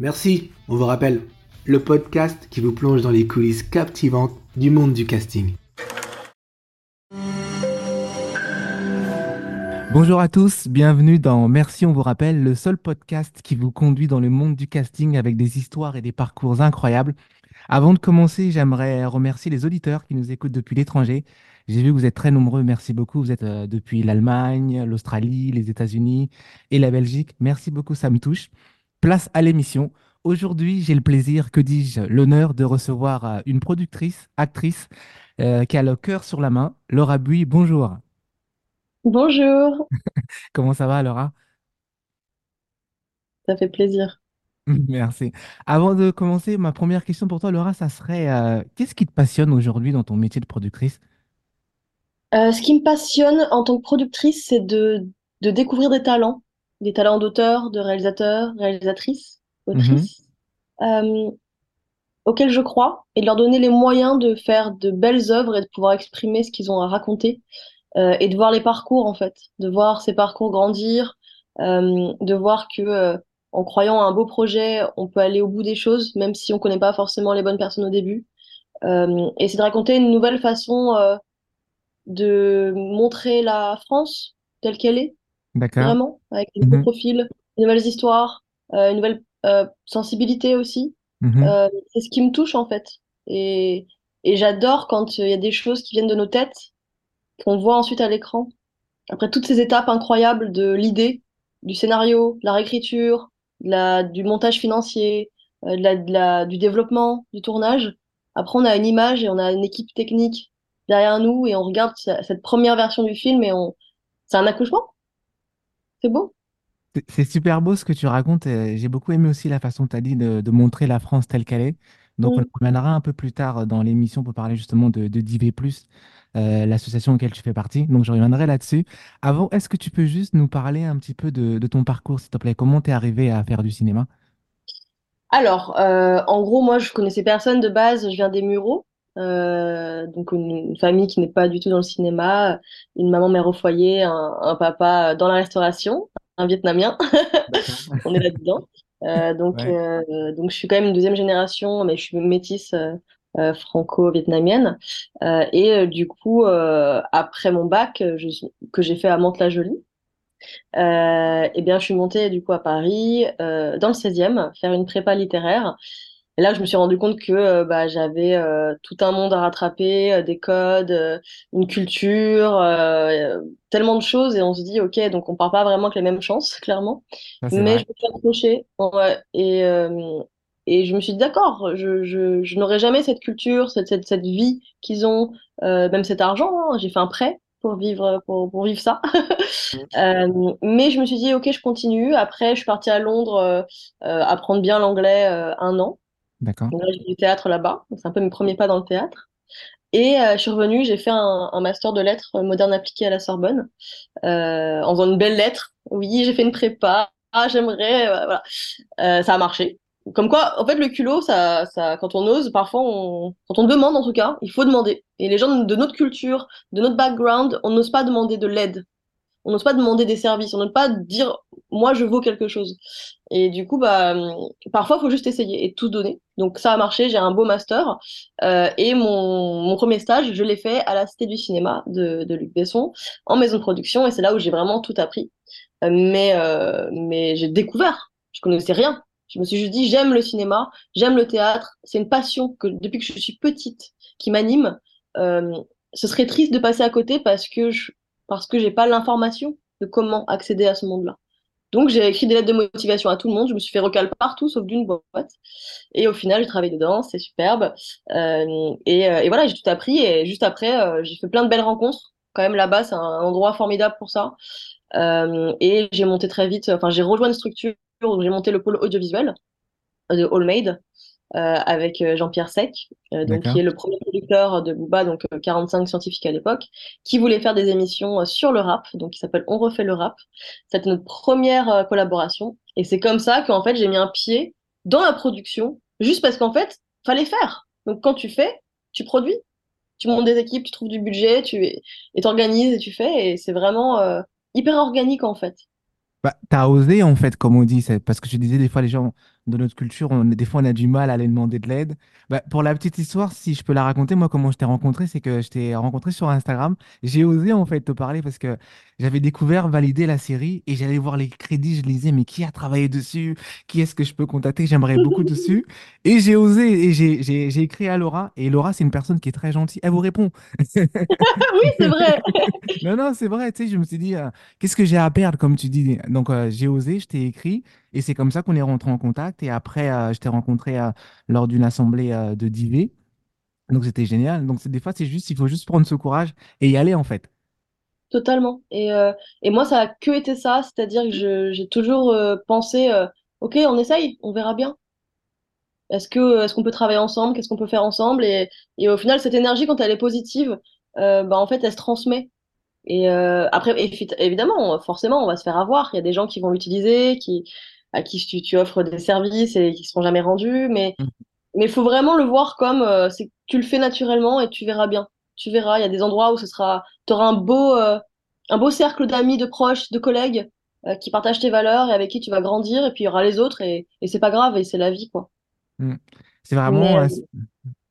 Merci, on vous rappelle, le podcast qui vous plonge dans les coulisses captivantes du monde du casting. Bonjour à tous, bienvenue dans Merci, on vous rappelle, le seul podcast qui vous conduit dans le monde du casting avec des histoires et des parcours incroyables. Avant de commencer, j'aimerais remercier les auditeurs qui nous écoutent depuis l'étranger. J'ai vu que vous êtes très nombreux, merci beaucoup. Vous êtes euh, depuis l'Allemagne, l'Australie, les États-Unis et la Belgique. Merci beaucoup, ça me touche. Place à l'émission. Aujourd'hui, j'ai le plaisir, que dis-je, l'honneur de recevoir euh, une productrice, actrice, euh, qui a le cœur sur la main. Laura Bui, bonjour. Bonjour, Comment ça va, Laura? ça fait plaisir. Merci. Avant de commencer, ma première question pour toi, Laura, ça serait, euh, qu'est-ce qui te passionne aujourd'hui dans ton métier de productrice? Euh, ce qui me passionne en tant que productrice, c'est de, de découvrir des talents, des talents d'auteur, de réalisateur, réalisatrice, autrice, euh, auxquels je crois, et de leur donner les moyens de faire de belles œuvres et de pouvoir exprimer ce qu'ils ont à raconter, euh, et de voir les parcours en fait, de voir ces parcours grandir, euh, de voir que en croyant à un beau projet, on peut aller au bout des choses, même si on connaît pas forcément les bonnes personnes au début. Et c'est de raconter une nouvelle façon. de montrer la France telle qu'elle est. vraiment, avec de nouveaux Mhm. profils, de nouvelles histoires, euh, une nouvelle euh, sensibilité aussi. Mhm. Euh, c'est ce qui me touche en fait. Et, et j'adore quand il y a des choses qui viennent de nos têtes, qu'on voit ensuite à l'écran. Après toutes ces étapes incroyables de l'idée, du scénario, de la réécriture, de la, du montage financier, de la, de la, du développement, du tournage. Après, on a une image et on a une équipe technique derrière nous et on regarde ce- cette première version du film et on, c'est un accouchement. C'est beau. C'est super beau ce que tu racontes. J'ai beaucoup aimé aussi la façon que tu as dit de, de montrer la France telle qu'elle est. Donc, on Mm. reviendra un peu plus tard dans l'émission pour parler justement de, de d'IV+, euh, l'association auquel tu fais partie. Donc, je reviendrai là-dessus. Avant, est-ce que tu peux juste nous parler un petit peu de, de ton parcours, s'il te plaît? Comment t'es arrivé à faire du cinéma? Alors, euh, en gros, moi, je connaissais personne de base. Je viens des Mureaux, euh, donc une, une famille qui n'est pas du tout dans le cinéma, une maman mère au foyer, un, un papa dans la restauration, un Vietnamien. On est là-dedans. Euh, donc, Ouais. euh, donc, je suis quand même une deuxième génération, mais je suis métisse franco-vietnamienne. Et du coup, après mon bac, je, que j'ai fait à Mantes-la-Jolie, euh, eh bien, je suis montée du coup à Paris, euh, dans le 16e, faire une prépa littéraire. Et là, je me suis rendu compte que euh, bah, j'avais euh, tout un monde à rattraper, euh, des codes, une culture, tellement de choses. Et on se dit, OK, donc on part pas vraiment avec les mêmes chances, clairement. Mais vrai. je me suis accrochée. Ouais, et, et je me suis dit, d'accord, je, je, je n'aurai jamais cette culture, cette, cette, cette vie qu'ils ont, euh, même cet argent. hein. J'ai fait un prêt pour vivre, pour, pour vivre ça. Euh, mais je me suis dit, ok, je continue. Après, je suis partie à Londres euh, apprendre bien l'anglais un an. D'accord. J'ai du théâtre là-bas. C'est un peu mes premiers pas dans le théâtre. Et euh, je suis revenue, j'ai fait un, master de lettres modernes appliquées à la Sorbonne, euh, en faisant une belle lettre. Oui, j'ai fait une prépa. Ah, j'aimerais, euh, voilà. Ça a marché. Comme quoi, en fait, le culot, ça, ça, quand on ose, parfois, on, quand on demande en tout cas, il faut demander. Et les gens de notre culture, de notre background, on n'ose pas demander de l'aide. On n'ose pas demander des services, on n'ose pas dire moi je vaux quelque chose. Et du coup, bah, parfois il faut juste essayer et tout donner. Donc ça a marché, j'ai un beau master. Euh, et mon, mon premier stage, je l'ai fait à la Cité du Cinéma de, de Luc Besson, en maison de production. Et c'est là où j'ai vraiment tout appris. Euh, mais euh, mais j'ai découvert, je connaissais rien. Je me suis juste dit, j'aime le cinéma, j'aime le théâtre. C'est une passion que depuis que je suis petite qui m'anime. Ce serait triste de passer à côté parce que je, parce que j'ai pas l'information de comment accéder à ce monde-là. Donc j'ai écrit des lettres de motivation à tout le monde, je me suis fait recal partout sauf d'une boîte. Et au final, j'ai travaillé dedans, c'est superbe. Euh, et, euh, et voilà, j'ai tout appris. Et juste après, euh, j'ai fait plein de belles rencontres. Quand même, là-bas, c'est un endroit formidable pour ça. Et j'ai monté très vite, enfin, j'ai rejoint une structure où j'ai monté le pôle audiovisuel de Allmade avec euh, Jean-Pierre Sec, euh, donc qui est le premier producteur de Booba, donc euh, 45 scientifiques à l'époque, qui voulait faire des émissions euh, sur le rap, donc qui s'appelle On refait le rap. C'était notre première euh, collaboration, et c'est comme ça qu'en fait j'ai mis un pied dans la production, juste parce qu'en fait fallait faire. Donc quand tu fais, tu produis, tu montes des équipes, tu trouves du budget, tu et t'organises et tu fais, et c'est vraiment euh, hyper organique en fait. Bah, t'as osé en fait, comme on dit, parce que je disais des fois les gens de notre culture, on, des fois, on a du mal à aller demander de l'aide. Bah, pour la petite histoire, si je peux la raconter, moi, comment je t'ai rencontré, c'est que je t'ai rencontré sur Instagram. J'ai osé, en fait, te parler parce que j'avais découvert, validé la série et j'allais voir les crédits. Je lisais, mais qui a travaillé dessus? Qui est-ce que je peux contacter? J'aimerais beaucoup dessus. Et j'ai osé et j'ai écrit à Laura. Et Laura, c'est une personne qui est très gentille. Elle vous répond. Oui, c'est vrai. Non, non, c'est vrai, tu sais, je me suis dit, euh, qu'est-ce que j'ai à perdre, comme tu dis? Donc, euh, j'ai osé, je t'ai écrit, et c'est comme ça qu'on est rentré en contact. Et après, euh, je t'ai rencontré euh, lors d'une assemblée euh, de DIV. Donc, c'était génial. Donc, des fois, c'est juste, il faut juste prendre ce courage et y aller, en fait. Totalement. Et, et moi, ça a que été ça, c'est-à-dire que j'ai toujours pensé, ok, on essaye, on verra bien. Est-ce que, est-ce qu'on peut travailler ensemble? Qu'est-ce qu'on peut faire ensemble? Et, et au final, cette énergie, quand elle est positive, bah, en fait, elle se transmet. Et après, évi- évidemment, forcément, on va se faire avoir. Il y a des gens qui vont l'utiliser, qui, à qui tu, tu offres des services et qui ne seront jamais rendus. Mais Mm. mais il faut vraiment le voir comme euh, c'est que tu le fais naturellement et tu verras bien. Tu verras, il y a des endroits où ce sera, tu auras un beau, euh, un beau cercle d'amis, de proches, de collègues euh, qui partagent tes valeurs et avec qui tu vas grandir. Et puis il y aura les autres et, et c'est pas grave et c'est la vie, quoi. Mm. C'est vraiment,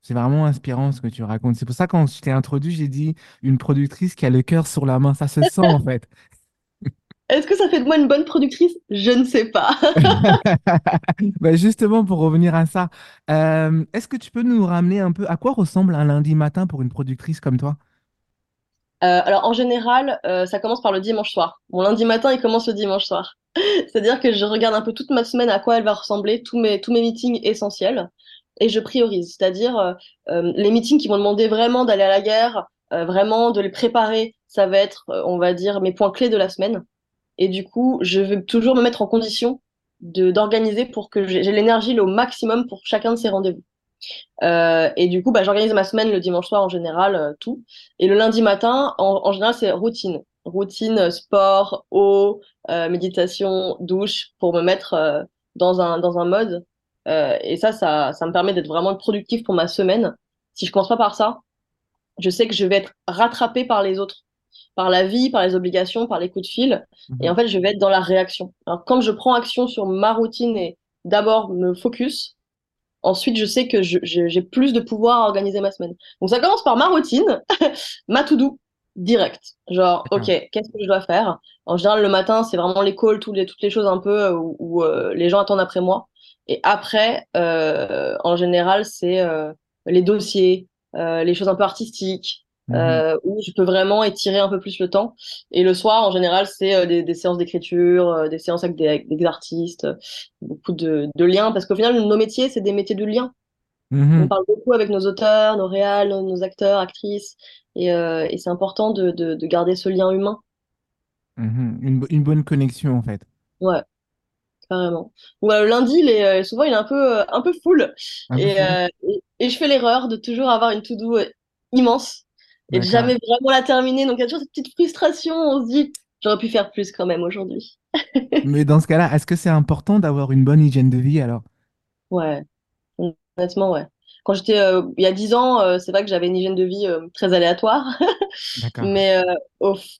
c'est vraiment inspirant ce que tu racontes. C'est pour ça, quand je t'ai introduit, j'ai dit une productrice qui a le cœur sur la main. Ça se sent, en fait. Est-ce que ça fait de moi une bonne productrice? Je ne sais pas. Bah, justement, pour revenir à ça, euh, est-ce que tu peux nous ramener un peu à quoi ressemble un lundi matin pour une productrice comme toi? Euh, alors en général, euh, ça commence par le dimanche soir. Mon lundi matin, il commence le dimanche soir. C'est-à-dire que je regarde un peu toute ma semaine à quoi elle va ressembler, tous mes, tous mes meetings essentiels, et je priorise. C'est-à-dire les meetings qui vont demander vraiment d'aller à la guerre, vraiment de les préparer, ça va être, on va dire, mes points clés de la semaine. Et du coup, je vais toujours me mettre en condition d'organiser pour que j'ai l'énergie au maximum pour chacun de ces rendez-vous. Euh, et du coup, bah, j'organise ma semaine le dimanche soir en général, euh, tout. Et le lundi matin, en, général, c'est routine. Routine, sport, eau, euh, méditation, douche, pour me mettre dans un, dans un mode. Et ça, ça, ça me permet d'être vraiment productif pour ma semaine. Si je commence pas par ça, je sais que je vais être rattrapée par les autres, par la vie, par les obligations, par les coups de fil. Et en fait, je vais être dans la réaction. Alors, quand je prends action sur ma routine et d'abord me focus, Ensuite, je sais que j'ai plus de pouvoir à organiser ma semaine. Donc, ça commence par ma routine, ma to-do, direct. Genre, OK, qu'est-ce que je dois faire? En général, le matin, c'est vraiment les calls, toutes les, toutes les choses un peu euh, où, où, euh, les gens attendent après moi. Et après, euh, en général, c'est euh, les dossiers, les choses un peu artistiques, Mhm. euh, où je peux vraiment étirer un peu plus le temps. Et le soir, en général, c'est euh, des, des séances d'écriture, euh, des séances avec des, avec des artistes, beaucoup de, de liens, parce qu'au final, nos métiers, c'est des métiers de liens. On Mhm. parle beaucoup avec nos auteurs, nos réals, nos, nos acteurs, actrices, et, euh, et c'est important de, de, de garder ce lien humain. Mhm. Une, bo- une bonne connexion, en fait. Ouais, carrément. Ou euh, lundi, il est, souvent, il est un peu, un peu full, Un et, euh, et, et je fais l'erreur de toujours avoir une to-do immense et jamais vraiment la terminer. Donc, il y a toujours cette petite frustration, on se dit, j'aurais pu faire plus quand même aujourd'hui. Mais dans ce cas-là, est-ce que c'est important d'avoir une bonne hygiène de vie alors? Ouais, honnêtement, ouais. Quand j'étais, euh, il y a 10 ans, euh, c'est vrai que j'avais une hygiène de vie euh, très aléatoire. Mais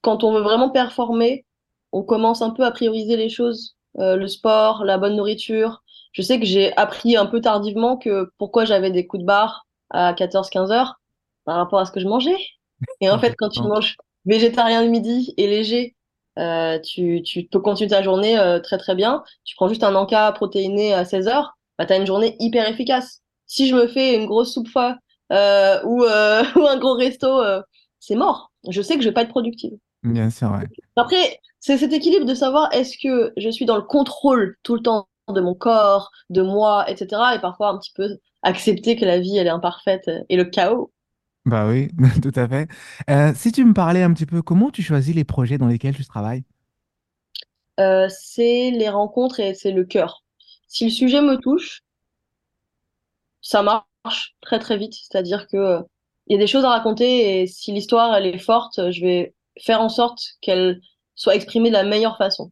quand on veut vraiment performer, on commence un peu à prioriser les choses, le sport, la bonne nourriture. Je sais que j'ai appris un peu tardivement que pourquoi j'avais des coups de barre à 14-15 heures par rapport à ce que je mangeais. Et en fait, quand tu manges végétarien le midi et léger, euh, tu, tu peux continuer ta journée euh, très très bien. Tu prends juste un encas protéiné à 16 heures, bah, tu as une journée hyper efficace. Si je me fais une grosse soupe foie euh, ou, ou un gros resto, c'est mort. Je sais que je vais pas être productive. Bien sûr, ouais. Après, c'est cet équilibre de savoir est-ce que je suis dans le contrôle tout le temps de mon corps, de moi, etc. Et parfois un petit peu accepter que la vie, elle est imparfaite et le chaos. Bah oui, tout à fait. Euh, si tu me parlais un petit peu, comment tu choisis les projets dans lesquels tu travailles? Euh, c'est les rencontres et c'est le cœur. Si le sujet me touche, ça marche très très vite. C'est-à-dire que y a des choses à raconter et si l'histoire elle est forte, je vais faire en sorte qu'elle soit exprimée de la meilleure façon.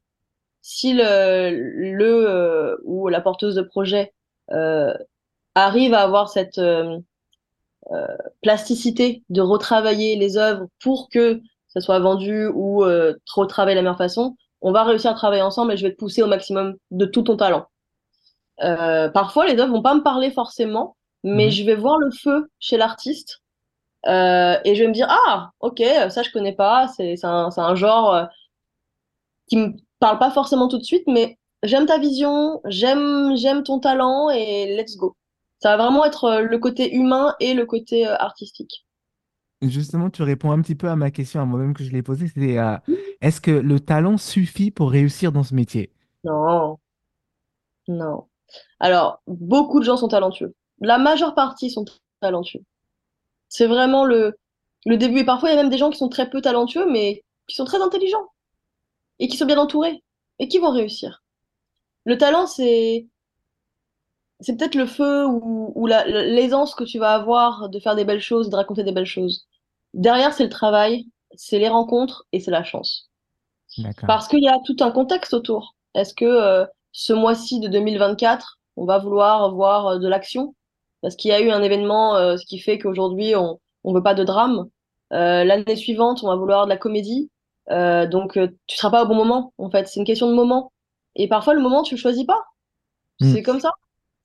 Si le, euh, ou la porteuse de projet arrive à avoir cette plasticité de retravailler les œuvres pour que ça soit vendu ou euh, retravailler de la meilleure façon, on va réussir à travailler ensemble et je vais te pousser au maximum de tout ton talent. Euh, parfois, les œuvres vont pas me parler forcément, mais Mhm. je vais voir le feu chez l'artiste euh, et je vais me dire, ah, ok, ça je connais pas, c'est un, un genre euh, qui me parle pas forcément tout de suite, mais j'aime ta vision, j'aime j'aime ton talent et let's go. Ça va vraiment être euh, le côté humain et le côté euh, artistique. Justement, tu réponds un petit peu à ma question à moi-même que je l'ai posée, c'était euh, est-ce que le talent suffit pour réussir dans ce métier? Non, non. Alors, beaucoup de gens sont talentueux. La majeure partie sont talentueux. C'est vraiment le, le début. Et parfois, il y a même des gens qui sont très peu talentueux, mais qui sont très intelligents et qui sont bien entourés et qui vont réussir. Le talent, c'est, c'est peut-être le feu ou, ou la- l'aisance que tu vas avoir de faire des belles choses, de raconter des belles choses. Derrière, c'est le travail, c'est les rencontres et c'est la chance. Parce qu'il y a tout un contexte autour. Est-ce que euh, ce mois-ci de 2024, on va vouloir voir euh, de l'action? Parce qu'il y a eu un événement, euh, ce qui fait qu'aujourd'hui, on on veut pas de drame. Euh, l'année suivante, on va vouloir de la comédie. Donc, tu seras pas au bon moment, en fait. C'est une question de moment. Et parfois, le moment, tu le choisis pas. Mm. C'est comme ça.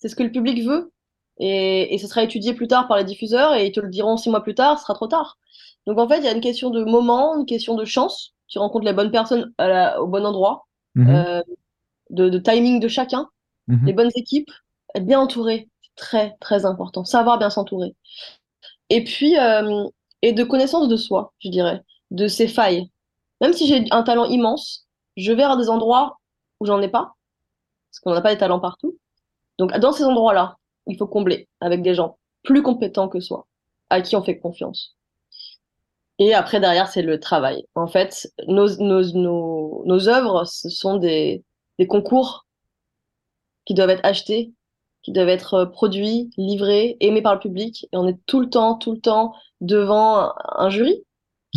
C'est ce que le public veut. Et, et ce sera étudié plus tard par les diffuseurs et ils te le diront six mois plus tard, ce sera trop tard. Donc en fait, il y a une question de moment, une question de chance. Tu rencontres les bonnes personnes à la- au bon endroit, Mhm. euh, de, de timing de chacun, les Mhm. bonnes équipes, être bien entouré, c'est très très important. Savoir bien s'entourer. Et puis, euh, et de connaissance de soi, je dirais, de ses failles. Même si j'ai un talent immense, je vais à des endroits où j'en ai pas, parce qu'on n'a pas des talents partout. Donc, dans ces endroits-là, il faut combler avec des gens plus compétents que soi, à qui on fait confiance. Et après, derrière, c'est le travail. En fait, nos, nos, nos, nos œuvres, ce sont des, des concours qui doivent être achetés, qui doivent être euh, produits, livrés, aimés par le public. Et on est tout le temps, tout le temps devant un, jury,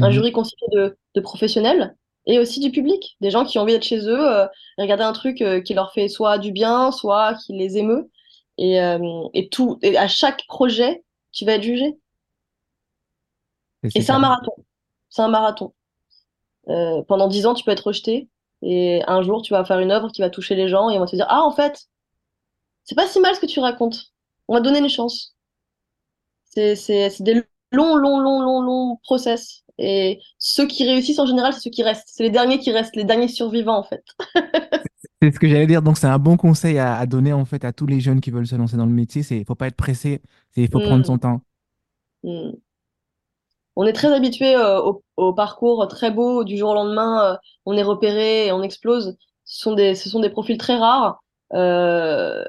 un Mhm. jury constitué de, de professionnels et aussi du public, des gens qui ont envie d'être chez eux, euh, regarder un truc euh, qui leur fait soit du bien, soit qui les émeut. Et, euh, et tout, et à chaque projet, tu vas être jugé. Et c'est un marathon. C'est un marathon. Euh, pendant dix ans, tu peux être rejeté. Et un jour, tu vas faire une œuvre qui va toucher les gens et on va te dire, ah, en fait, c'est pas si mal ce que tu racontes. On va te donner une chance. C'est, c'est, c'est des longs, longs, longs, longs, longs process. Et ceux qui réussissent en général, c'est ceux qui restent. C'est les derniers qui restent, les derniers survivants, en fait. C'est ce que j'allais dire. Donc, c'est un bon conseil à, à donner en fait à tous les jeunes qui veulent se lancer dans le métier. C'est, faut pas être pressé. C'est, il faut prendre Hmm, son temps. hmm. On est très habitué euh, au, au parcours très beau, du jour au lendemain, euh, on est repéré et on explose. Ce sont des, ce sont des profils très rares. Euh,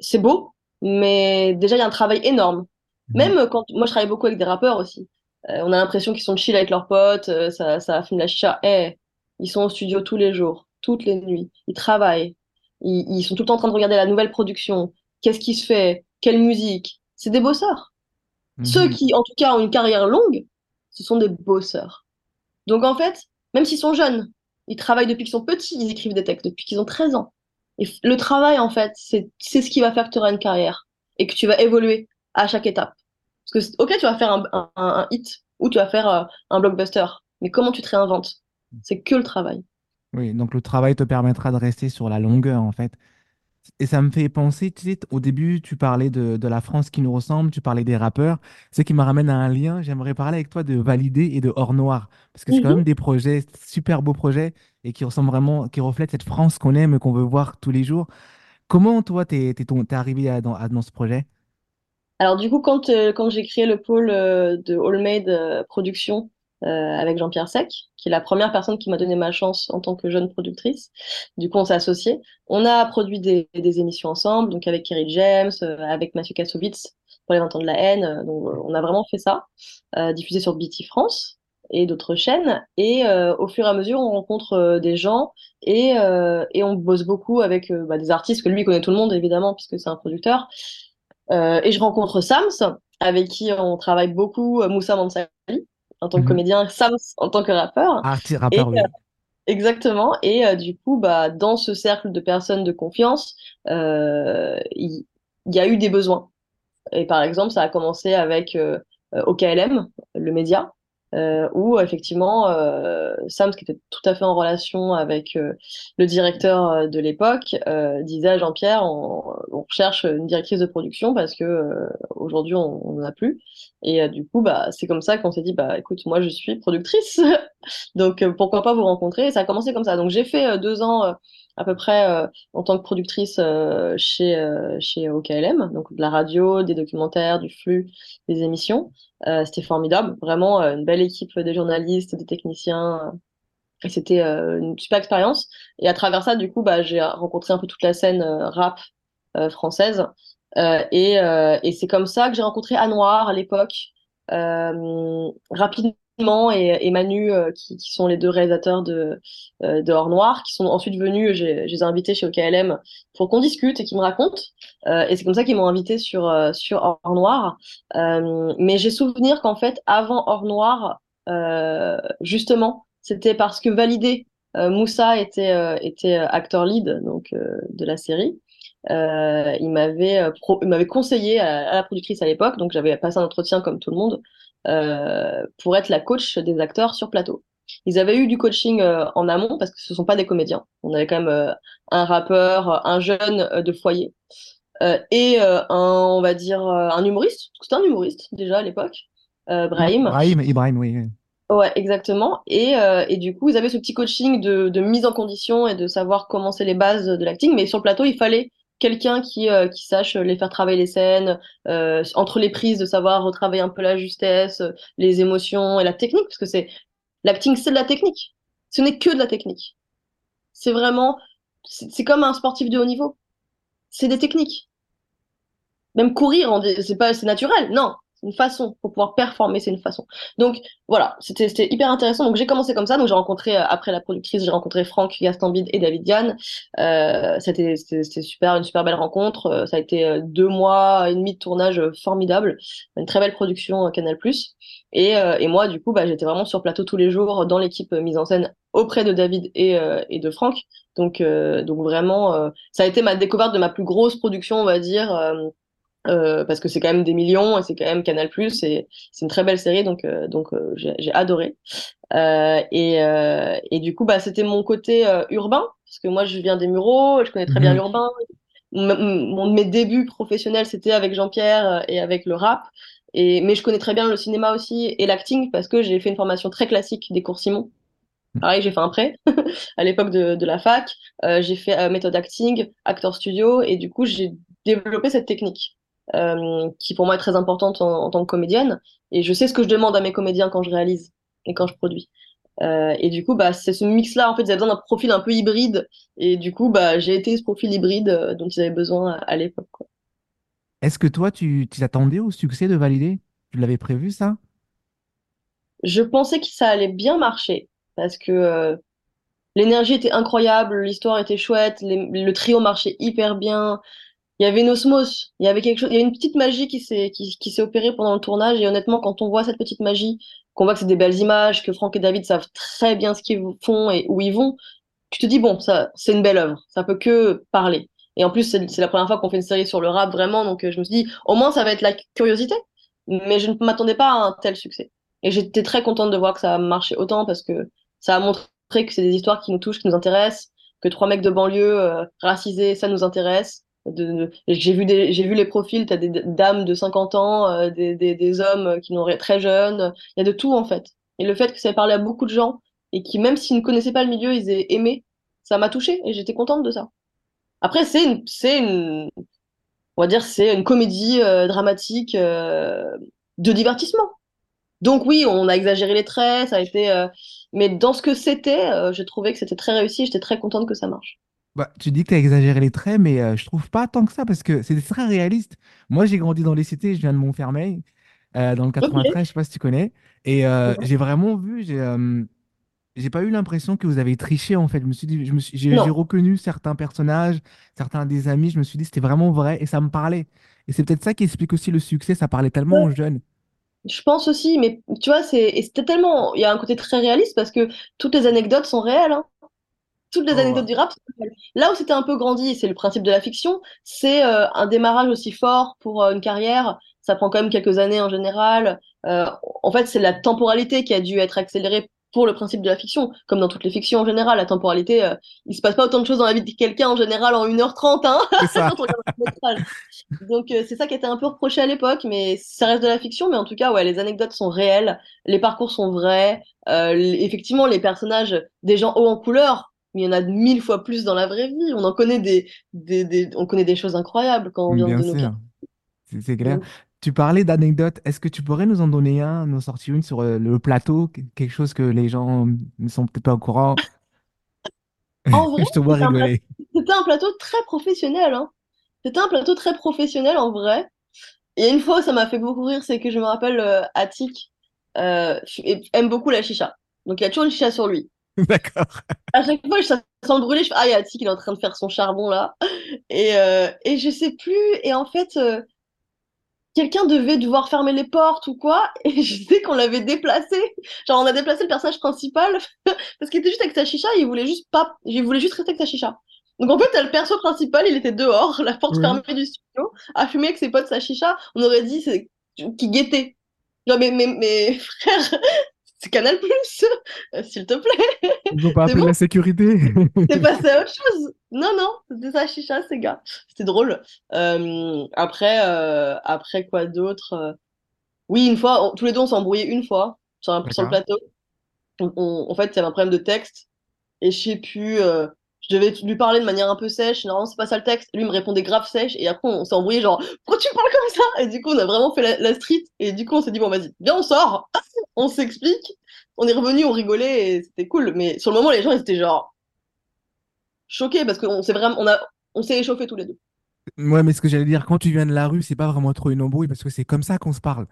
c'est beau, mais déjà, il y a un travail énorme. Mhm. Même quand moi, je travaille beaucoup avec des rappeurs aussi. Euh, on a l'impression qu'ils sont chill avec leurs potes, euh, ça, ça fume la chicha. Eh, ils sont au studio tous les jours, toutes les nuits. Ils travaillent. Ils, ils sont tout le temps en train de regarder la nouvelle production. Qu'est-ce qui se fait? Quelle musique? C'est des bosseurs. Ceux Mhm. qui, en tout cas, ont une carrière longue, ce sont des bosseurs. Donc, en fait, même s'ils sont jeunes, ils travaillent depuis qu'ils sont petits, ils écrivent des textes depuis qu'ils ont 13 ans. Et le travail, en fait, c'est, c'est ce qui va faire que tu auras une carrière et que tu vas évoluer à chaque étape. Parce que, ok, tu vas faire un, un- un hit ou tu vas faire euh, un blockbuster, mais comment tu te réinventes? C'est que le travail. Oui, donc le travail te permettra de rester sur la longueur en fait. Et ça me fait penser, tu sais, au début, tu parlais de, de la France qui nous ressemble, tu parlais des rappeurs. Ce qui me ramène à un lien, j'aimerais parler avec toi de Validé et de Hors Noir. Parce que c'est quand Mhm. même des projets, super beaux projets, et qui ressemblent vraiment, qui reflètent cette France qu'on aime et qu'on veut voir tous les jours. Comment, toi, t'es, t'es arrivé à- dans, à- dans ce projet? Alors du coup, quand, euh, quand j'ai créé le pôle euh, de All-Made euh, Production euh, avec Jean-Pierre Sec, qui est la première personne qui m'a donné ma chance en tant que jeune productrice, du coup on s'est associés. On a produit des, émissions ensemble, donc avec Kerry James, avec Mathieu Kassovitz pour les 20 ans de la haine. donc on a vraiment fait ça, diffusé sur BT France et d'autres chaînes. Et au fur et à mesure, on rencontre des gens et, on bosse beaucoup avec bah, des artistes que lui connaît tout le monde évidemment puisque c'est un producteur. Euh, et je rencontre Sams, avec qui on travaille beaucoup, euh, Moussa Mansali en tant que Mhm. comédien, Sams en tant que rappeur. Et rappeur, euh, oui. exactement. Et euh, du coup, bah, dans ce cercle de personnes de confiance, euh, il il y, a eu des besoins. Et par exemple, ça a commencé avec euh, euh, OKLM, le média, euh, où effectivement euh, Sam, qui était tout à fait en relation avec euh, le directeur euh, de l'époque, euh, disait à Jean-Pierre on, on cherche une directrice de production parce que aujourd'hui on n'en a plus. Et du coup, bah, c'est comme ça qu'on s'est dit bah écoute, moi je suis productrice, donc pourquoi pas vous rencontrer? Et ça a commencé comme ça. Donc j'ai fait deux ans à peu près euh, en tant que productrice euh, chez euh, chez OKLM, donc de la radio, des documentaires, du flux, des émissions. Euh, c'était formidable, vraiment euh, une belle équipe de journalistes, de techniciens. euh, et c'était une super expérience. Et à travers ça, du coup, bah, j'ai rencontré un peu toute la scène rap française. Et et c'est comme ça que j'ai rencontré Anouar à l'époque, rapidement, et, et Manu, euh, qui, sont les deux réalisateurs de, euh, Hors Noir, qui sont ensuite venus, je les ai invités chez OKLM pour qu'on discute et qu'ils me racontent. Euh, et c'est comme ça qu'ils m'ont invité sur, euh, sur Hors Noir. Mais j'ai souvenir qu'en fait, avant Hors Noir, justement, c'était parce que Validé, Moussa était, acteur lead donc, de la série. Il m'avait conseillé à, la productrice à l'époque, donc j'avais passé un entretien comme tout le monde pour être la coach des acteurs sur plateau. Ils avaient eu du coaching euh, en amont parce que ce sont pas des comédiens. On avait quand même euh, un rappeur, un jeune euh, de foyer euh, et euh, un, on va dire, euh, un humoriste. C'était un humoriste déjà à l'époque, euh, Brahim. Ibrahim, oui. oui. Ouais, exactement. Et, euh, et du coup, ils avaient ce petit coaching de, de mise en condition et de savoir comment c'est les bases de l'acting. Mais sur le plateau, il fallait quelqu'un qui, euh, qui sache les faire travailler les scènes, euh, entre les prises, de savoir retravailler un peu la justesse, les émotions et la technique, parce que c'est l'acting, c'est de la technique. Ce n'est que de la technique. C'est vraiment, c'est comme un sportif de haut niveau. C'est des techniques. Même courir, c'est pas, c'est naturel. Non, une façon. Pour pouvoir performer, c'est une façon. Donc, voilà, c'était, hyper intéressant. Donc, j'ai commencé comme ça. Donc, j'ai rencontré, euh, après la productrice, j'ai rencontré Franck Gastambide et David Diane. Euh, c'était, super, une super belle rencontre. Euh, ça a été deux mois et demi de tournage formidable. Une très belle production Canal+. Et, et moi, du coup, bah, j'étais vraiment sur plateau tous les jours dans l'équipe mise en scène auprès de David et, de Franck. Donc, vraiment, ça a été ma découverte de ma plus grosse production, on va dire. Euh, parce que c'est quand même des millions et c'est quand même Canal+, et c'est une très belle série, donc, euh, donc euh, j'ai adoré. Euh, et, euh, et du coup, bah, c'était mon côté euh, urbain, parce que moi, je viens des Mureaux, je connais très bien Mhm. l'urbain. Mon, mes débuts professionnels, c'était avec Jean-Pierre et avec le rap. Et, mais je connais très bien le cinéma aussi et l'acting, parce que j'ai fait une formation très classique des cours Simon. Pareil, j'ai fait un prêt à l'époque de, de la fac. J'ai fait méthode acting, actor studio, et du coup, j'ai développé cette technique euh, qui pour moi est très importante en, en tant que comédienne. Et je sais ce que je demande à mes comédiens quand je réalise et quand je produis. Euh, et du coup, bah, c'est ce mix-là. En fait, ils avaient besoin d'un profil un peu hybride. Et du coup, bah, j'ai été ce profil hybride euh, dont ils avaient besoin à, à l'époque. Est-ce que toi, tu tu t'attendais au succès de Valider? Tu l'avais prévu, ça? Je pensais que ça allait bien marcher parce que euh, l'énergie était incroyable, l'histoire était chouette, les- le trio marchait hyper bien. Il y avait une osmose, il y avait quelque chose, il y a une petite magie qui s'est qui, s'est opérée pendant le tournage. Et honnêtement quand on voit cette petite magie, qu'on voit que c'est des belles images, que Franck et David savent très bien ce qu'ils font et où ils vont, tu te dis bon, ça c'est une belle œuvre, ça peut que parler. Et en plus c'est c'est la première fois qu'on fait une série sur le rap vraiment, donc euh, je me suis dit au moins ça va être la curiosité, mais je ne m'attendais pas à un tel succès. Et j'étais très contente de voir que ça a marché autant parce que ça a montré que c'est des histoires qui nous touchent, qui nous intéressent, que trois mecs de banlieue euh, racisés, ça nous intéresse j'ai vu des, les profils, t'as des d- dames de 50 ans, euh, des, des, des hommes qui n'auraient très jeunes, il y a de tout en fait. Et le fait que ça ait parlé à beaucoup de gens et qui, même s'ils ne connaissaient pas le milieu, ils aient aimé, ça m'a touchée et j'étais contente de ça. Après, c'est une, dire, c'est une comédie euh, dramatique euh, de divertissement. Donc oui, on a exagéré les traits, ça a été, euh, mais dans ce que c'était, euh, j'ai trouvé que c'était très réussi, j'étais très contente que ça marche. Bah, tu dis que tu as exagéré les traits, mais euh, je trouve pas tant que ça parce que c'est très réaliste. Moi, j'ai grandi dans les cités, je viens de Montfermeil, euh, dans le Ok. 93, je sais pas si tu connais. Et euh, j'ai vraiment vu, j'ai euh, j'ai pas eu l'impression que vous avez triché en fait. Je me suis dit, je me suis, j'ai reconnu certains personnages, certains des amis, je me suis dit c'était vraiment vrai et ça me parlait. Et c'est peut-être ça qui explique aussi le succès, ça parlait tellement aux jeunes. Je pense aussi, mais tu vois, c'est, et c'était tellement, il y a un côté très réaliste parce que toutes les anecdotes sont réelles, hein. Toutes les Oh, anecdotes du rap. Là où c'était un peu grandi, c'est le principe de la fiction, c'est euh, un démarrage aussi fort pour euh, une carrière. Ça prend quand même quelques années en général. en fait, c'est la temporalité qui a dû être accélérée pour le principe de la fiction, comme dans toutes les fictions en général, la temporalité, euh, il se passe pas autant de choses dans la vie de quelqu'un en général en 1h30, hein, Donc euh, c'est ça qui était un peu reproché à l'époque, mais ça reste de la fiction, mais en tout cas, ouais, les anecdotes sont réelles, les parcours sont vrais, euh, effectivement, les personnages, des gens hauts en couleur, mais il y en a mille fois plus dans la vraie vie. On en connaît des, des, on connaît des choses incroyables quand on vient Bien de sûr, nos c'est clair. Tu parlais d'anecdotes. Est-ce que tu pourrais nous en donner un, nous sortir une sur euh, le plateau, quelque chose que les gens ne sont peut-être pas au courant? En vrai, Je te vois c'était un plateau, rigoler. c'était un plateau très professionnel, hein. C'était un plateau très professionnel en vrai. Et une fois, ça m'a fait beaucoup rire, c'est que je me rappelle, euh, Attic euh, aime beaucoup la chicha. Donc il y a toujours une chicha sur lui. D'accord. À chaque fois, sent le brûler, je fais, ah, il y a Attic, il est en train de faire son charbon là. Et, euh, et je sais plus. Et en fait, euh, quelqu'un devait devoir fermer les portes ou quoi, et je sais qu'on l'avait déplacé. Genre, on a déplacé le personnage principal parce qu'il était juste avec sa chicha, et il voulait juste pas, il voulait juste rester avec sa chicha. Donc en fait, le perso principal, il était dehors, la porte Oui. fermée du studio, à fumer avec ses potes sa chicha. On aurait dit c'est qui guettait. Genre, mais, mais, mais frère, c'est Canal Plus, s'il te plaît, Ils n'ont pas c'est bon, la sécurité. t'es passé à autre chose. Non, non, c'était sa chicha, ces gars. C'était drôle. Euh, après, euh, après quoi d'autre? euh, Oui, une fois, on- tous les deux, on s'est embrouillés une fois sur, un- sur le plateau. On- on- en fait, il y avait un problème de texte et je sais plus. Je devais lui parler de manière un peu sèche. Normalement, c'est pas ça le texte. Lui me répondait grave sèche et après, on s'est embrouillé genre, pourquoi tu parles comme ça? Et du coup, on a vraiment fait la, la street et du coup, on s'est dit, bon, vas-y, viens, on sort, on s'explique. On est revenu, on rigolait et c'était cool. Mais sur le moment, les gens, ils étaient genre choqués parce qu'on s'est vraiment, on a, on s'est échauffés tous les deux. Ouais, mais ce que j'allais dire, quand tu viens de la rue, c'est pas vraiment trop une embrouille parce que c'est comme ça qu'on se parle.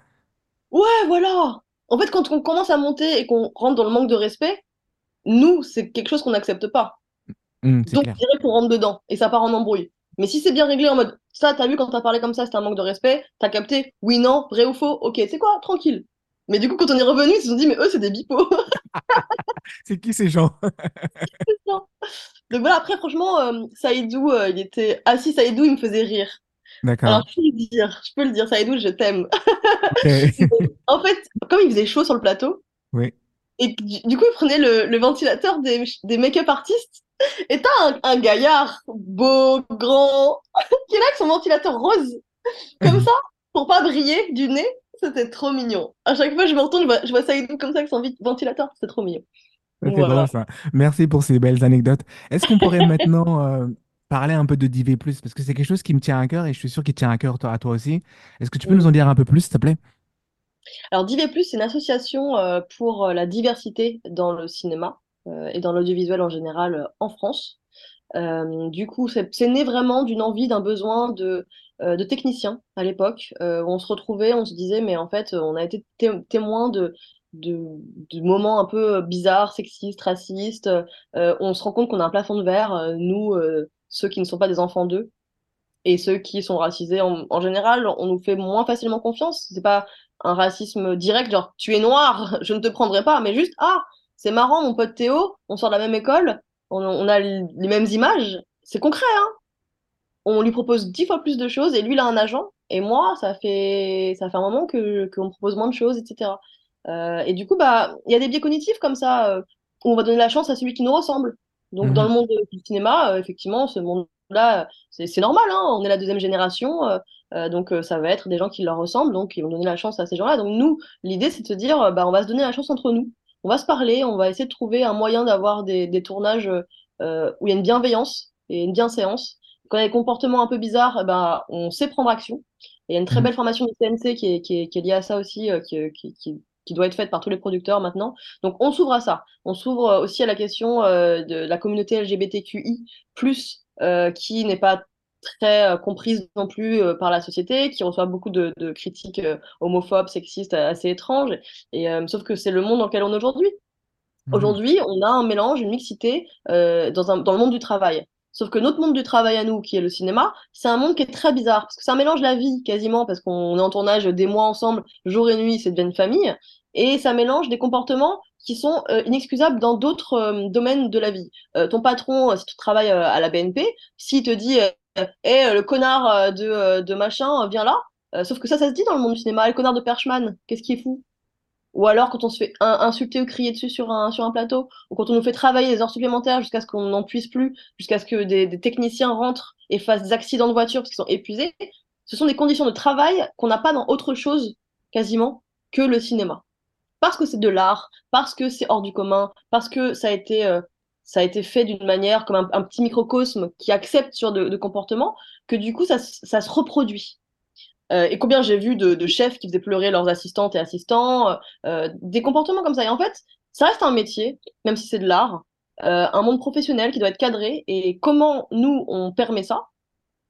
Ouais, voilà. En fait, quand on commence à monter et qu'on rentre dans le manque de respect, nous, c'est quelque chose qu'on n'accepte pas. C'est Donc, clair. je dirais qu'on rentre dedans et ça part en embrouille. Mais si c'est bien réglé en mode, ça, t'as vu quand t'as parlé comme ça, c'était un manque de respect, t'as capté, oui, non, vrai ou faux, ok, c'est quoi, tranquille. Mais du coup, quand on est revenu, ils se sont dit, mais eux, c'est des bipos. C'est qui ces gens? Donc voilà, après, franchement, euh, Saïdou, euh, il était. Ah si, Saïdou, il me faisait rire. D'accord. Alors, je peux le dire, je peux le dire, Saïdou, je t'aime. En fait, comme il faisait chaud sur le plateau, Oui. et du, du coup, il prenait le, le ventilateur des, des make-up artistes, et t'as un, un gaillard beau, grand, qui est là avec son ventilateur rose, comme ça, pour pas briller du nez. C'était trop mignon. À chaque fois, je me retourne, je vois, je vois Saïdou comme ça avec son ventilateur. C'était trop mignon. C'est drôle ça. Merci pour ces belles anecdotes. Est-ce qu'on pourrait maintenant euh, parler un peu de DV+, parce que c'est quelque chose qui me tient à cœur et je suis sûr qu'il tient à cœur toi- à toi aussi. Est-ce que tu peux nous en dire un peu plus, s'il te plaît? Alors, Divé Plus, c'est une association euh, pour euh, la diversité dans le cinéma et dans l'audiovisuel en général euh, en France. Euh, du coup, c'est né vraiment d'une envie, d'un besoin de, euh, de techniciens à l'époque. Euh, on se retrouvait, on se disait, mais en fait, on a été té témoin de, de, moments un peu bizarres, sexistes, racistes. Euh, on se rend compte qu'on a un plafond de verre, euh, nous, euh, ceux qui ne sont pas des enfants d'eux. Et ceux qui sont racisés, en, en général, on nous fait moins facilement confiance. C'est pas un racisme direct, genre tu es noir, je ne te prendrai pas, mais juste ah, c'est marrant, mon pote Théo, on sort de la même école, on, on a les mêmes images, c'est concret, hein. On lui propose dix fois plus de choses et lui il a un agent et moi ça fait ça fait un moment que qu'on me propose moins de choses, etc. Euh, et du coup bah il y a des biais cognitifs comme ça euh, où on va donner la chance à celui qui nous ressemble. Donc dans le Mhm. monde du cinéma, euh, effectivement, ce monde-là, c'est c'est normal, hein, on est la deuxième génération, donc ça va être des gens qui leur ressemblent, donc ils vont donner la chance à ces gens-là. Donc nous, l'idée c'est de se dire, bah, on va se donner la chance entre nous, on va se parler, on va essayer de trouver un moyen d'avoir des, des tournages euh, où il y a une bienveillance et une bienséance. Quand il y a des comportements un peu bizarres, eh ben, on sait prendre action. Et il y a une très Mhm. belle formation du CNC qui est, qui est, qui est liée à ça aussi, euh, qui, qui, doit être faite par tous les producteurs maintenant. Donc on s'ouvre à ça. On s'ouvre aussi à la question euh, de la communauté LGBTQI, euh, qui n'est pas très euh, comprise non plus euh, par la société, qui reçoit beaucoup de, de critiques euh, homophobes, sexistes, assez étranges. Et, sauf que c'est le monde dans lequel on est aujourd'hui. Mhm. Aujourd'hui, on a un mélange, une mixité dans, un, dans le monde du travail. Sauf que notre monde du travail à nous, qui est le cinéma, c'est un monde qui est très bizarre, parce que ça mélange la vie quasiment, parce qu'on est en tournage des mois ensemble, jour et nuit, c'est devient une famille, et ça mélange des comportements qui sont euh, inexcusables dans d'autres euh, domaines de la vie. Euh, ton patron, si tu travailles à la BNP, s'il te dit, euh, Eh, le connard euh, de, euh, de machin, euh, viens là, Euh, sauf que ça, ça se dit dans le monde du cinéma. Le connard de Perchman, qu'est-ce qui est fou? Ou alors quand on se fait insulter ou crier dessus sur un, plateau, ou quand on nous fait travailler des heures supplémentaires jusqu'à ce qu'on n'en puisse plus, jusqu'à ce que des, techniciens rentrent et fassent des accidents de voiture parce qu'ils sont épuisés, ce sont des conditions de travail qu'on n'a pas dans autre chose quasiment que le cinéma. Parce que c'est de l'art, parce que c'est hors du commun, parce que ça a été, euh, ça a été fait d'une manière comme un, petit microcosme qui accepte sur de, comportements, que du coup ça, ça se reproduit. Euh, et combien j'ai vu de, chefs qui faisaient pleurer leurs assistantes et assistants, euh, euh, des comportements comme ça. Et en fait, ça reste un métier, même si c'est de l'art, un monde professionnel qui doit être cadré. Et comment nous, on permet ça?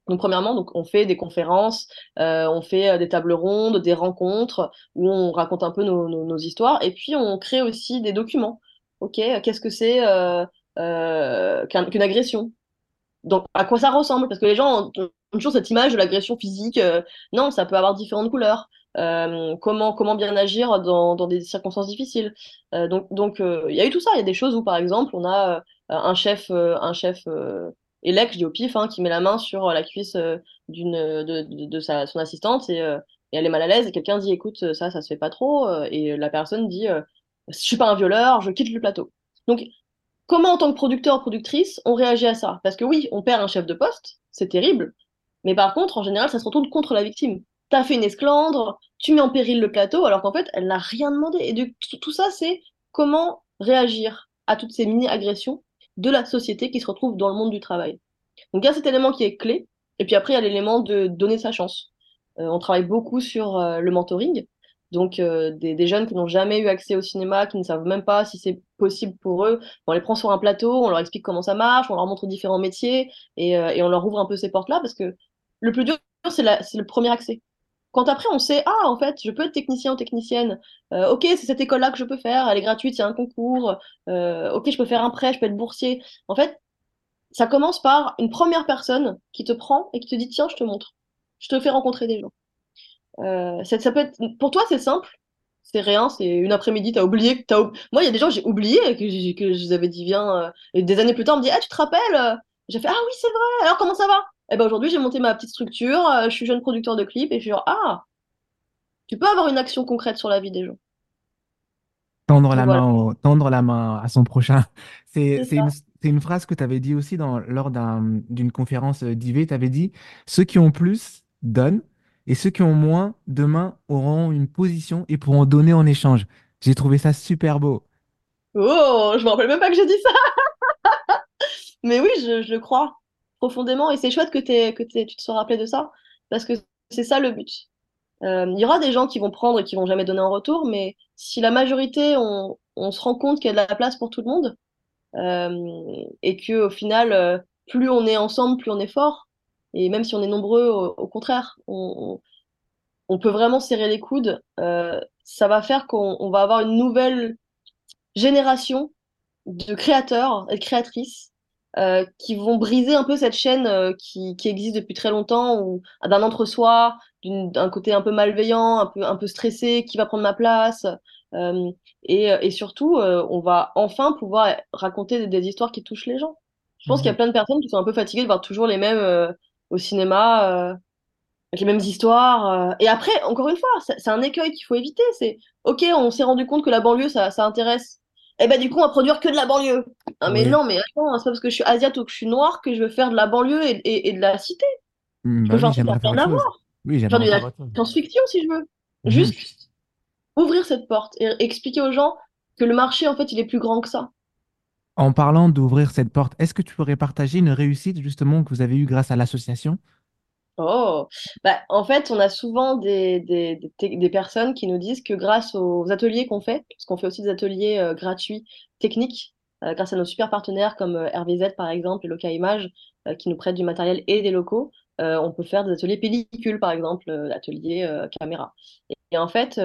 Donc premièrement, donc on fait des conférences, on fait des tables rondes, des rencontres où on raconte un peu nos, nos, histoires, et puis on crée aussi des documents. Ok, qu'est-ce que c'est euh, qu'une agression Donc à quoi ça ressemble? Parce que les gens ont, toujours cette image de l'agression physique. Euh, non, ça peut avoir différentes couleurs. Euh, comment comment bien agir dans, dans des circonstances difficiles. donc il y a eu tout ça. Il y a des choses où par exemple on a un chef un chef Lec, je dis au pif, hein, qui met la main sur la cuisse de, de, de, sa, son assistante et, et, elle est mal à l'aise et quelqu'un dit écoute ça ça se fait pas trop et la personne dit je suis pas un violeur, je quitte le plateau. Donc comment en tant que producteur ou productrice on réagit à ça? Parce que oui, on perd un chef de poste, c'est terrible, mais par contre en général ça se retourne contre la victime. T'as fait une esclandre, tu mets en péril le plateau alors qu'en fait elle n'a rien demandé. Et de, tout ça c'est comment réagir à toutes ces mini-agressions de la société qui se retrouve dans le monde du travail. Donc il y a cet élément qui est clé, et puis après il y a l'élément de donner sa chance. Euh, on travaille beaucoup sur euh, le mentoring, donc euh, des, jeunes qui n'ont jamais eu accès au cinéma, qui ne savent même pas si c'est possible pour eux. On les prend sur un plateau, on leur explique comment ça marche, on leur montre différents métiers, et, euh, on leur ouvre un peu ces portes-là, parce que le plus dur, c'est le premier accès. Quand après on sait, ah, en fait, je peux être technicien ou technicienne, euh, ok, c'est cette école-là que je peux faire, elle est gratuite, il y a un concours, ok, je peux faire un prêt, je peux être boursier. En fait, ça commence par une première personne qui te prend et qui te dit, tiens, je te montre, je te fais rencontrer des gens. Euh, ça, ça peut être, pour toi, c'est simple, c'est rien, c'est une après-midi, t'as oublié que t'as. Moi, il y a des gens, j'ai oublié que, que je les avais dit, viens, euh, et des années plus tard, on me dit, ah, tu te rappelles J'ai fait, ah oui, c'est vrai, alors comment ça va? Eh ben aujourd'hui, j'ai monté ma petite structure, euh, je suis jeune producteur de clips et je suis genre, ah, tu peux avoir une action concrète sur la vie des gens. Tendre la, voilà. main, au, tendre la main à son prochain. C'est une, une, phrase que tu avais dit aussi dans, lors d'une un, conférence d'IV. Tu avais dit Ceux qui ont plus donnent et ceux qui ont moins demain auront une position et pourront donner en échange. J'ai trouvé ça super beau. Oh, je me rappelle même pas que j'ai dit ça. Mais oui, je, le crois profondément. Et c'est chouette que, que tu te sois rappelé de ça, parce que c'est ça le but. Euh, il y aura des gens qui vont prendre et qui vont jamais donner en retour, mais si la majorité, on, on se rend compte qu'il y a de la place pour tout le monde, euh, et que au final, euh, plus on est ensemble, plus on est fort, et même si on est nombreux, au, au contraire, on, on, peut vraiment serrer les coudes. Euh, ça va faire qu'on va avoir une nouvelle génération de créateurs et de créatrices euh, qui vont briser un peu cette chaîne euh, qui, qui, existe depuis très longtemps, ou d'un entre-soi, d'un côté un peu malveillant, un peu, un peu stressé, qui va prendre ma place. Euh, et, et, surtout, on va enfin pouvoir raconter des, des, histoires qui touchent les gens. Je pense mmh. qu'il y a plein de personnes qui sont un peu fatiguées de voir toujours les mêmes au cinéma, avec les mêmes histoires. et après, encore une fois, c'est un écueil qu'il faut éviter. C'est ok, on s'est rendu compte que la banlieue, ça, ça intéresse et eh ben du coup on va produire que de la banlieue. Mais oui. non, mais attends, c'est pas parce que je suis asiate ou que je suis noire que je veux faire de la banlieue et, et, et de la cité. Mmh, bah oui, j'aimerais faire. Oui, de la science-fiction si je veux. Mmh. Juste ouvrir cette porte et expliquer aux gens que le marché en fait il est plus grand que ça. En parlant d'ouvrir cette porte, est-ce que tu pourrais partager une réussite justement que vous avez eue grâce à l'association? Oh, bah, en fait, on a souvent des, des, personnes qui nous disent que grâce aux ateliers qu'on fait, parce qu'on fait aussi des ateliers euh, gratuits techniques, euh, grâce à nos super partenaires comme euh, RVZ par exemple et Loca Image, euh, qui nous prêtent du matériel et des locaux, on peut faire des ateliers pellicules par exemple, ateliers caméra. Et, en fait,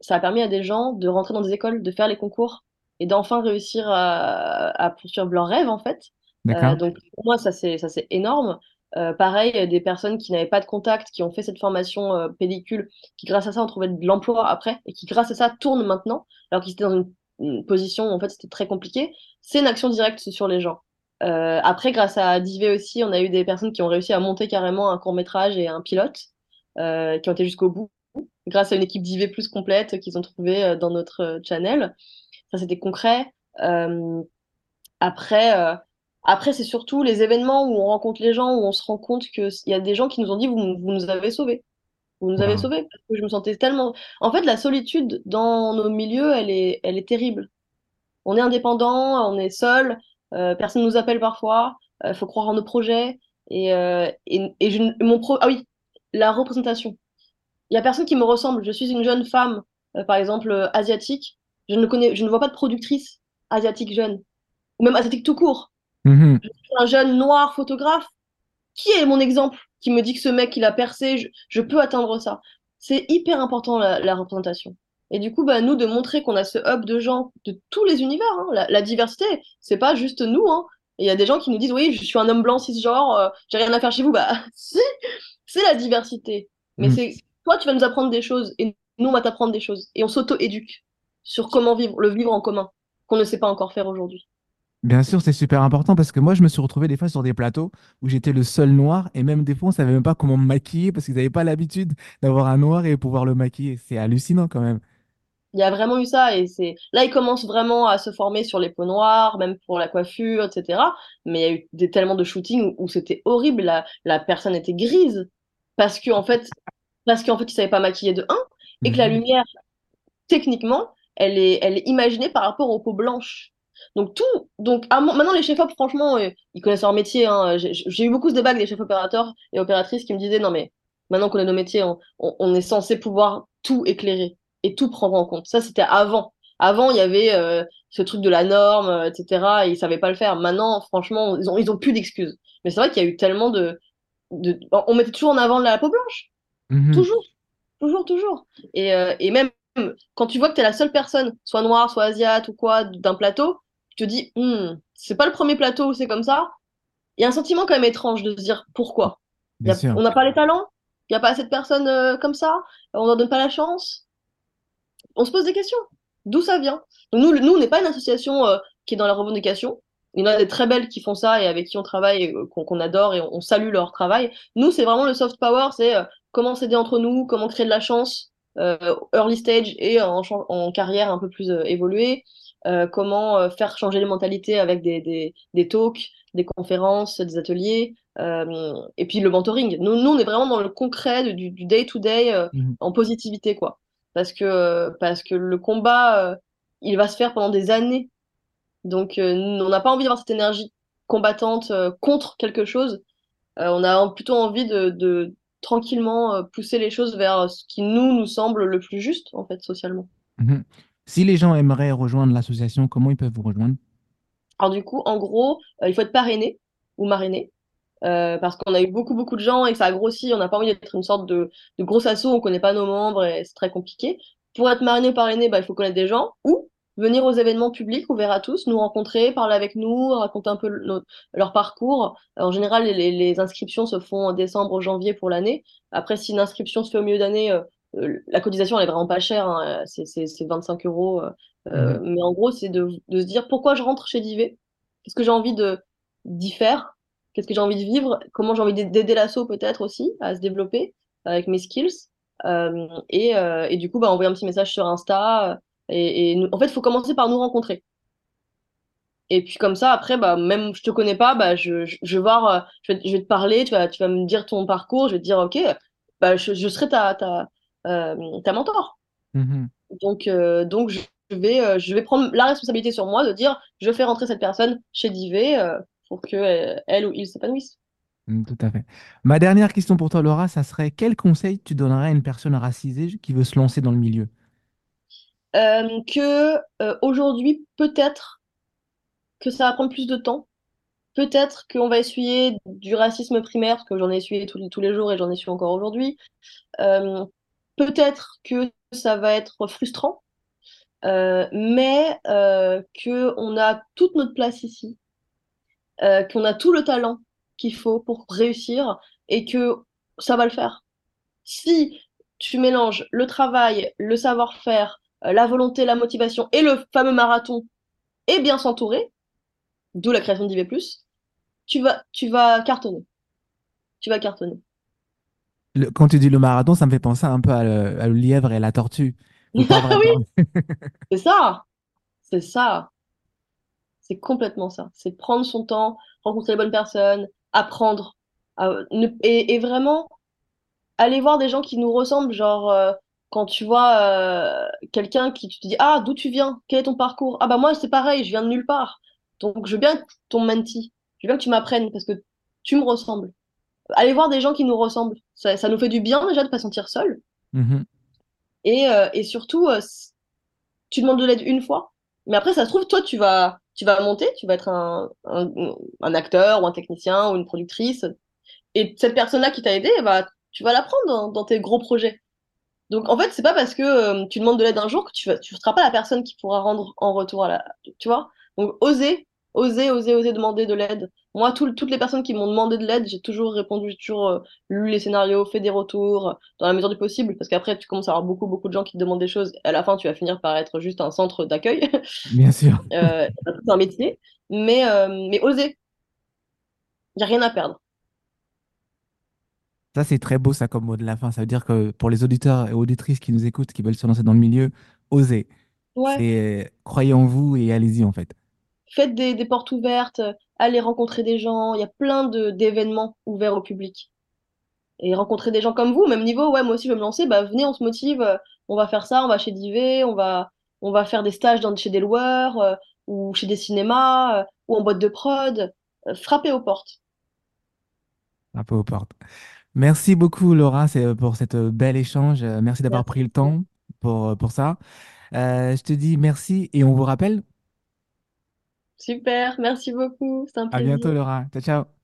ça a permis à des gens de rentrer dans des écoles, de faire les concours et d'enfin réussir à, à poursuivre leurs rêves en fait. donc pour moi, ça c'est énorme. Euh, pareil, des personnes qui n'avaient pas de contact, qui ont fait cette formation euh, pellicule, qui grâce à ça ont trouvé de l'emploi après, et qui grâce à ça tournent maintenant, alors qu'ils étaient dans une, une, position où en fait c'était très compliqué. C'est une action directe sur les gens. Euh, après, grâce à Divé aussi, on a eu des personnes qui ont réussi à monter carrément un court métrage et un pilote. qui ont été jusqu'au bout, grâce à une équipe d'IV plus complète qu'ils ont trouvée dans notre channel. Ça, c'était concret. après, après c'est surtout les événements où on rencontre les gens, où on se rend compte qu'il y a des gens qui nous ont dit vous, vous nous avez sauvés. Vous nous avez sauvés parce que je me sentais tellement. En fait, la solitude dans nos milieux, elle est, elle est terrible. On est indépendant, on est seul, euh, personne nous appelle parfois, il euh, faut croire en nos projets. Et, euh, et, et je, mon pro... Ah oui, la représentation. Il y a personne qui me ressemble. Je suis une jeune femme, par exemple, asiatique. Je ne, connais, je ne vois pas de productrice asiatique jeune, ou même asiatique tout court. Mm-hmm. Je suis un jeune noir photographe. Qui est mon exemple qui me dit que ce mec, il a percé, je, peux atteindre ça. C'est hyper important la, représentation. Et du coup, bah, nous, de montrer qu'on a ce hub de gens de tous les univers. Hein. La, la, diversité, c'est pas juste nous. Hein. Il y a des gens qui nous disent, oui, je suis un homme blanc cisgenre, euh, j'ai rien à faire chez vous. Bah, si, c'est la diversité. Mais mm. c'est toi, tu vas nous apprendre des choses et nous, on va t'apprendre des choses. Et on s'auto-éduque sur comment vivre, le vivre en commun, qu'on ne sait pas encore faire aujourd'hui. Bien sûr, c'est super important parce que moi, je me suis retrouvé des fois sur des plateaux où j'étais le seul noir et même des fois, on savait même pas comment me maquiller parce qu'ils n'avaient pas l'habitude d'avoir un noir et pouvoir le maquiller. C'est hallucinant quand même. Il y a vraiment eu ça et c'est là, ils commencent vraiment à se former sur les peaux noires, même pour la coiffure, etc. Mais il y a eu des, tellement de shootings où, c'était horrible. La, la personne était grise parce qu'en en fait, parce qu'en fait, ils savaient pas maquiller de un et que la mhm. lumière, techniquement, elle est, elle est imaginée par rapport aux peaux blanches. Donc tout, donc maintenant les chefs op, franchement, euh, ils connaissent leur métier. Hein. J'ai eu beaucoup de débats avec des chefs opérateurs et opératrices qui me disaient non mais maintenant qu'on a nos métiers, on, est censé pouvoir tout éclairer et tout prendre en compte. Ça c'était avant. Avant il y avait euh, ce truc de la norme, euh, etc. Et ils savaient pas le faire. Maintenant, franchement, ils ont ils ont plus d'excuses. Mais c'est vrai qu'il y a eu tellement de, de, on mettait toujours en avant la peau blanche, mm-hmm. toujours, toujours, toujours. Et, et même quand tu vois que tu es la seule personne, soit noire, soit asiate ou quoi, d'un plateau, tu te dis, hmm, c'est pas le premier plateau où c'est comme ça. Il y a un sentiment quand même étrange de se dire pourquoi? on n'a pas les talents, il n'y a pas assez de personnes euh, comme ça, on leur donne pas la chance? On se pose des questions. D'où ça vient? Nous, nous, on n'est pas une association euh, qui est dans la revendication. Il y en a des très belles qui font ça et avec qui on travaille, euh, qu'on adore et on, salue leur travail. Nous, c'est vraiment le soft power, c'est comment s'aider entre nous, comment créer de la chance, early stage et en, en, carrière un peu plus évoluée. Euh, comment euh, faire changer les mentalités avec des, des, des talks, des conférences, des ateliers, euh, et puis le mentoring. Nous, nous, on est vraiment dans le concret du day-to-day mhm. en positivité, quoi. Parce que, parce que le combat, il va se faire pendant des années. Donc, on n'a pas envie d'avoir cette énergie combattante contre quelque chose. on a plutôt envie de, de tranquillement pousser les choses vers ce qui nous, nous semble le plus juste, en fait, socialement. Mhm. Si les gens aimeraient rejoindre l'association, comment ils peuvent vous rejoindre? Alors du coup, en gros, euh, il faut être parrainé ou marrainé. Euh, parce qu'on a eu beaucoup beaucoup de gens et que ça a grossi, on n'a pas envie d'être une sorte de, de gros assaut, on connaît pas nos membres et c'est très compliqué. Pour être marrainé ou parrainé, bah, il faut connaître des gens ou venir aux événements publics ouverts à tous, nous rencontrer, parler avec nous, raconter un peu leur parcours. En général, les, les, inscriptions se font en décembre, janvier pour l'année. Après, si une inscription se fait au milieu d'année, euh, euh, la cotisation, elle est vraiment pas chère, hein, c'est 25 euros. Euh, euh, mhm. Mais en gros, c'est de, de, se dire pourquoi je rentre chez Divé? Qu'est-ce que j'ai envie d'y faire? Qu'est-ce que j'ai envie de vivre? Comment j'ai envie d'aider l'assaut peut-être aussi à se développer avec mes skills et, et, du coup, bah, envoyer un petit message sur Insta. Et, et en fait, il faut commencer par nous rencontrer. Et puis comme ça, après, bah, même je te connais pas, bah, je, je, je vais voir, je vais, je vais, te parler, tu vas, tu vas me dire ton parcours, je vais te dire, ok, bah, je, je serai ta, ta, euh, ta mentor. Mm-hmm. Donc, euh, donc je, vais, euh, je vais prendre la responsabilité sur moi de dire je fais rentrer cette personne chez Divé pour que elle ou il s'épanouisse. Mm, tout à fait. Ma dernière question pour toi, Laura, ça serait quel conseil tu donnerais à une personne racisée qui veut se lancer dans le milieu? Que aujourd'hui, peut-être que ça va prendre plus de temps. Peut-être qu'on va essuyer du racisme primaire, parce que j'en ai essuyé tous, les jours et j'en ai su encore aujourd'hui. Peut-être que ça va être frustrant, euh, mais euh, qu'on a toute notre place ici, euh, qu'on a tout le talent qu'il faut pour réussir et que ça va le faire. Si tu mélanges le travail, le savoir-faire, euh, la volonté, la motivation et le fameux marathon et bien s'entourer, d'où la création d'IV+, tu vas, tu vas cartonner. Tu vas cartonner. Le- quand tu dis le marathon, ça me fait penser un peu à le, à le lièvre et la tortue. Oui, c'est ça, c'est ça, c'est complètement ça. C'est prendre son temps, rencontrer les bonnes personnes, apprendre, à- ne- et, et vraiment aller voir des gens qui nous ressemblent. Genre, euh, quand tu vois euh, quelqu'un qui tu te dis, ah, d'où tu viens? Quel est ton parcours? Ah bah moi, c'est pareil, je viens de nulle part. Donc, je veux bien ton mentee. Je veux bien que tu m'apprennes parce que tu me ressembles. Aller voir des gens qui nous ressemblent. Ça, ça nous fait du bien déjà de pas se sentir seul. Mhm. Et, euh, et surtout, euh, tu demandes de l'aide une fois, mais après, ça se trouve, toi, tu vas, tu vas monter, tu vas être un, un, un acteur ou un technicien ou une productrice. Et cette personne-là qui t'a aidé, bah, tu vas la prendre dans, dans tes gros projets. Donc, en fait, c'est pas parce que euh, tu demandes de l'aide un jour que tu tu seras pas la personne qui pourra rendre en retour à la, tu vois? Donc, oser, oser, oser, oser demander de l'aide. Moi, tout- toutes les personnes qui m'ont demandé de l'aide, j'ai toujours répondu, j'ai toujours euh, lu les scénarios, fait des retours, euh, dans la mesure du possible, parce qu'après, tu commences à avoir beaucoup, beaucoup de gens qui te demandent des choses, et à la fin, tu vas finir par être juste un centre d'accueil, Bien sûr. c'est un métier, mais, mais oser, il n'y a rien à perdre. Ça, c'est très beau, ça, comme mot de la fin. Ça veut dire que pour les auditeurs et auditrices qui nous écoutent, qui veulent se lancer dans le milieu, osez. Ouais, C'est croyez en vous et allez-y, en fait. faites des, des portes ouvertes, allez rencontrer des gens, il y a plein d'événements ouverts au public. et rencontrer des gens comme vous, même niveau, ouais, moi aussi je veux me lancer, bah venez, on se motive, on va faire ça, on va chez Divé, on va, on va faire des stages dans, chez des loueurs, euh, ou chez des cinémas, euh, ou en boîte de prod, euh, frappez aux portes. Peu aux portes. Merci beaucoup, Laura, c'est, pour cette bel échange. Euh, Merci d'avoir pris le temps pour, pour ça. Euh, je te dis merci et on vous rappelle. Super, merci beaucoup, À bientôt, Laura. Ciao, ciao.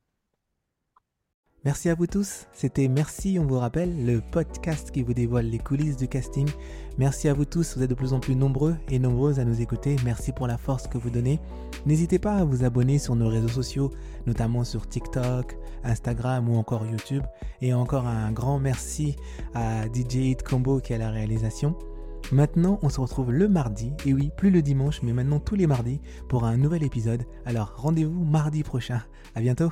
Merci à vous tous. C'était Merci, on vous rappelle, le podcast qui vous dévoile les coulisses du casting. Merci à vous tous. Vous êtes de plus en plus nombreux et nombreuses à nous écouter. Merci pour la force que vous donnez. N'hésitez pas à vous abonner sur nos réseaux sociaux, notamment sur TikTok, Instagram ou encore YouTube. Et encore un grand merci à DJ Hit Combo qui à la réalisation. Maintenant, on se retrouve le mardi, et oui, plus le dimanche, mais maintenant tous les mardis, pour un nouvel épisode. Alors rendez-vous mardi prochain. À bientôt!